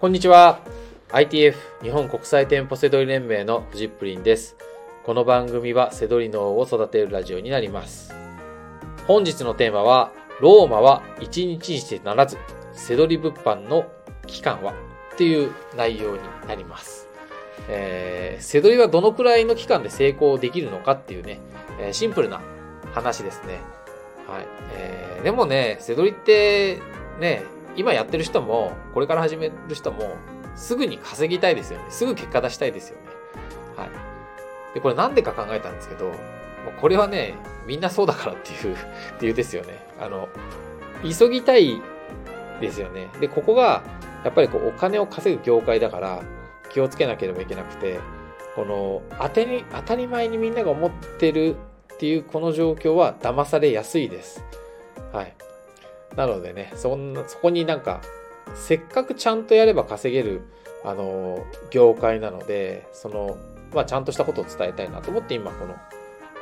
こんにちは。ITF 日本国際店舗セドリ連盟のフジップリンです。この番組はセドリ脳を育てるラジオになります。本日のテーマは、ローマは一日にしてならず、セドリ物販の期間は？っていう内容になります。えー、セドリはどのくらいの期間で成功できるのかっていうね、えーシンプルな話ですね。はい。えー、でもね、セドリって、ね、今やってる人も、これから始める人も、すぐに稼ぎたいですよね。すぐ結果出したいですよね。はい。で、これなんでか考えたんですけど、これはね、みんなそうだからっていう 理由ですよね。あの、急ぎたいですよね。で、ここが、やっぱりこう、お金を稼ぐ業界だから、気をつけなければいけなくて、この、当てに、当たり前にみんなが思ってるっていうこの状況は騙されやすいです。はい。なのでね、そんな、そこになんか、せっかくちゃんとやれば稼げる、あの、業界なので、その、まあ、ちゃんとしたことを伝えたいなと思って今、この、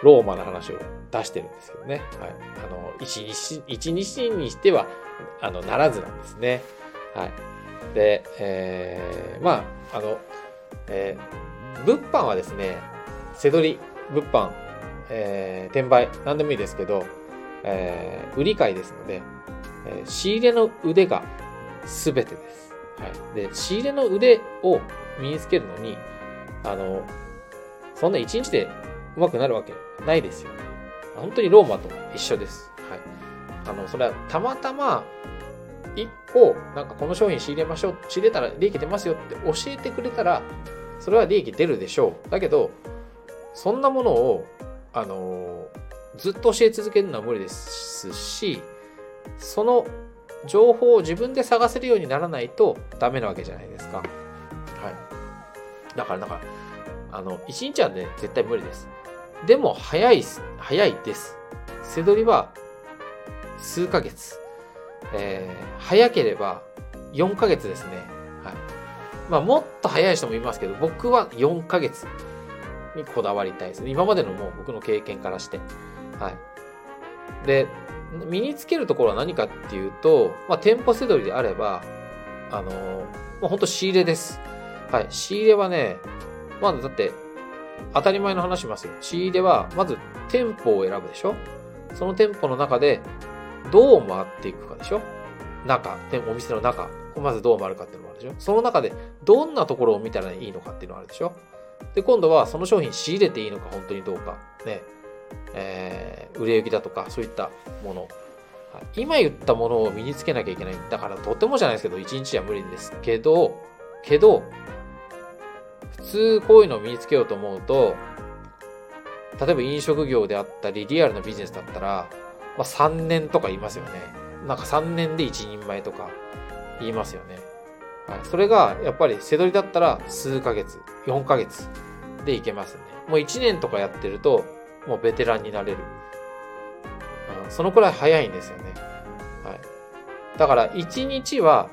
ローマの話を出してるんですけどね。はい。あの、一日、一日にしては、あの、ならずなんですね。はい。で、えー、まあ、あの、えー、物販はですね、背取り、物販、えー、転売、何でもいいですけど、えー、売り買いですので、えー仕入れの腕が全てです。はい。で、仕入れの腕を身につけるのに、あの、そんな一日で上手くなるわけないですよね。本当にローマと一緒です。はい。あの、それはたまたま、一個、なんかこの商品仕入れましょう、仕入れたら利益出ますよって教えてくれたら、それは利益出るでしょう。だけど、そんなものを、あの、ずっと教え続けるのは無理ですし、その情報を自分で探せるようにならないとダメなわけじゃないですか。はい。だから、なんか、あの、一日はね、絶対無理です。でも、早いす、早いです。背取りは、数ヶ月。えー、早ければ、4ヶ月ですね。はい。まあ、もっと早い人もいますけど、僕は4ヶ月にこだわりたいですね。今までのもう僕の経験からして。はい。で、身につけるところは何かっていうと、まあ、店舗せどりであれば、あのー、まあ、本当仕入れです。はい。仕入れはね、まずだって、当たり前の話しますよ。仕入れは、まず店舗を選ぶでしょその店舗の中で、どう回っていくかでしょ中、店お店の中。まずどう回るかっていうのもあるでしょその中で、どんなところを見たらいいのかっていうのがあるでしょで、今度はその商品仕入れていいのか、本当にどうか。ね。えー、売れ行きだとか、そういったもの。今言ったものを身につけなきゃいけない。だからとてもじゃないですけど、1日じゃ無理ですけど、けど、普通こういうのを身につけようと思うと、例えば飲食業であったり、リアルなビジネスだったら、まあ、3年とか言いますよね。なんか3年で一人前とか言いますよね。はい、それが、やっぱり、背取りだったら数ヶ月、4ヶ月でいけますね。もう1年とかやってると、もうベテランになれる。うん、そのくらい早いんですよね。はい。だから、1日は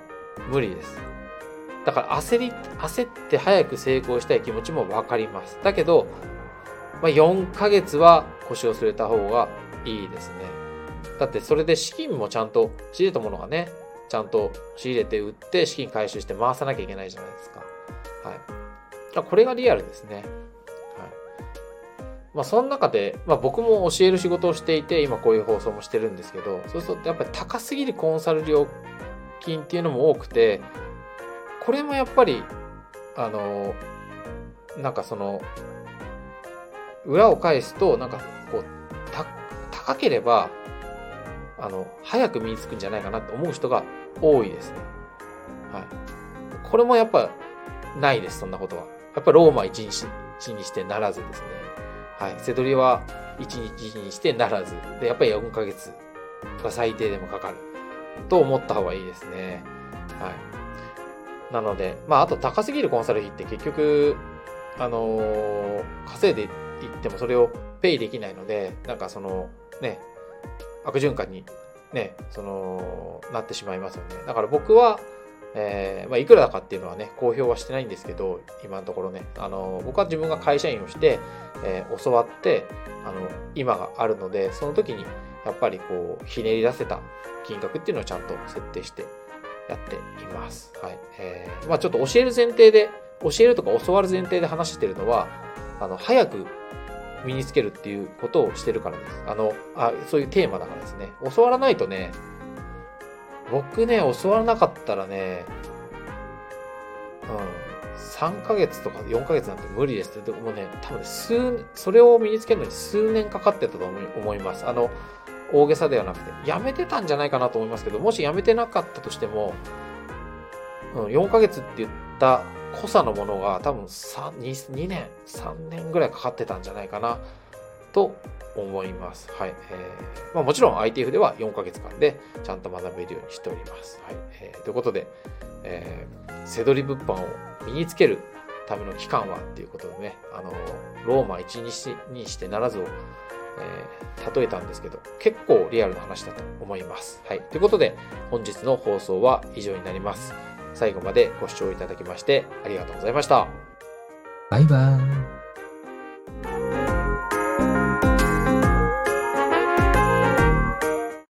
無理です。だから、焦り、焦って早く成功したい気持ちもわかります。だけど、まあ、4ヶ月は腰を据えた方がいいですね。だって、それで資金もちゃんと、仕入れたものがね、ちゃんと仕入れて売って資金回収して回さなきゃいけないじゃないですか。はい。これがリアルですね。まあ、その中で、まあ、僕も教える仕事をしていて、今こういう放送もしてるんですけど、そうするとやっぱり高すぎるコンサル料金っていうのも多くて、これもやっぱり、あの、なんかその、裏を返すと、なんかこう、た、高ければ、あの、早く身につくんじゃないかなと思う人が多いですね。はい。これもやっぱ、ないです、そんなことは。やっぱローマ1日にしてならずですね。はい。セドリは1日にしてならず。で、やっぱり4ヶ月が最低でもかかる。と思った方がいいですね。はい。なので、まあ、あと高すぎるコンサル費って結局、あのー稼いでいってもそれをペイできないので、なんかその、ね、悪循環にね、その、なってしまいますよね。だから僕は、えーまあ、いくらだかっていうのはね、公表はしてないんですけど、今のところね、あの、僕は自分が会社員をして、えー教わって、あの、今があるので、その時に、やっぱりこう、ひねり出せた金額っていうのをちゃんと設定してやっています。はい。えー、まあちょっと教える前提で、教えるとか教わる前提で話してるのは、あの、早く身につけるっていうことをしてるからです。あの、あ、そういうテーマだからですね。教わらないとね、僕ね、教わらなかったらね、うん、3ヶ月とか4ヶ月なんて無理ですって、もうね、多分、数、それを身につけるのに数年かかってたと思います。あの、大げさではなくて、やめてたんじゃないかなと思いますけど、もしやめてなかったとしても、うん、4ヶ月って言った濃さのものが多分 2, 2年、3年ぐらいかかってたんじゃないかな。と思います。はい。えー、まあ、もちろん ITF では4ヶ月間でちゃんと学べるようにしております。はい。えー、ということで、えー、セドリ物販を身につけるための期間はっていうことでね、あの、ローマ1日にしてならずを、えー、例えたんですけど、結構リアルな話だと思います。はい。ということで、本日の放送は以上になります。最後までご視聴いただきましてありがとうございました。バイバーイ。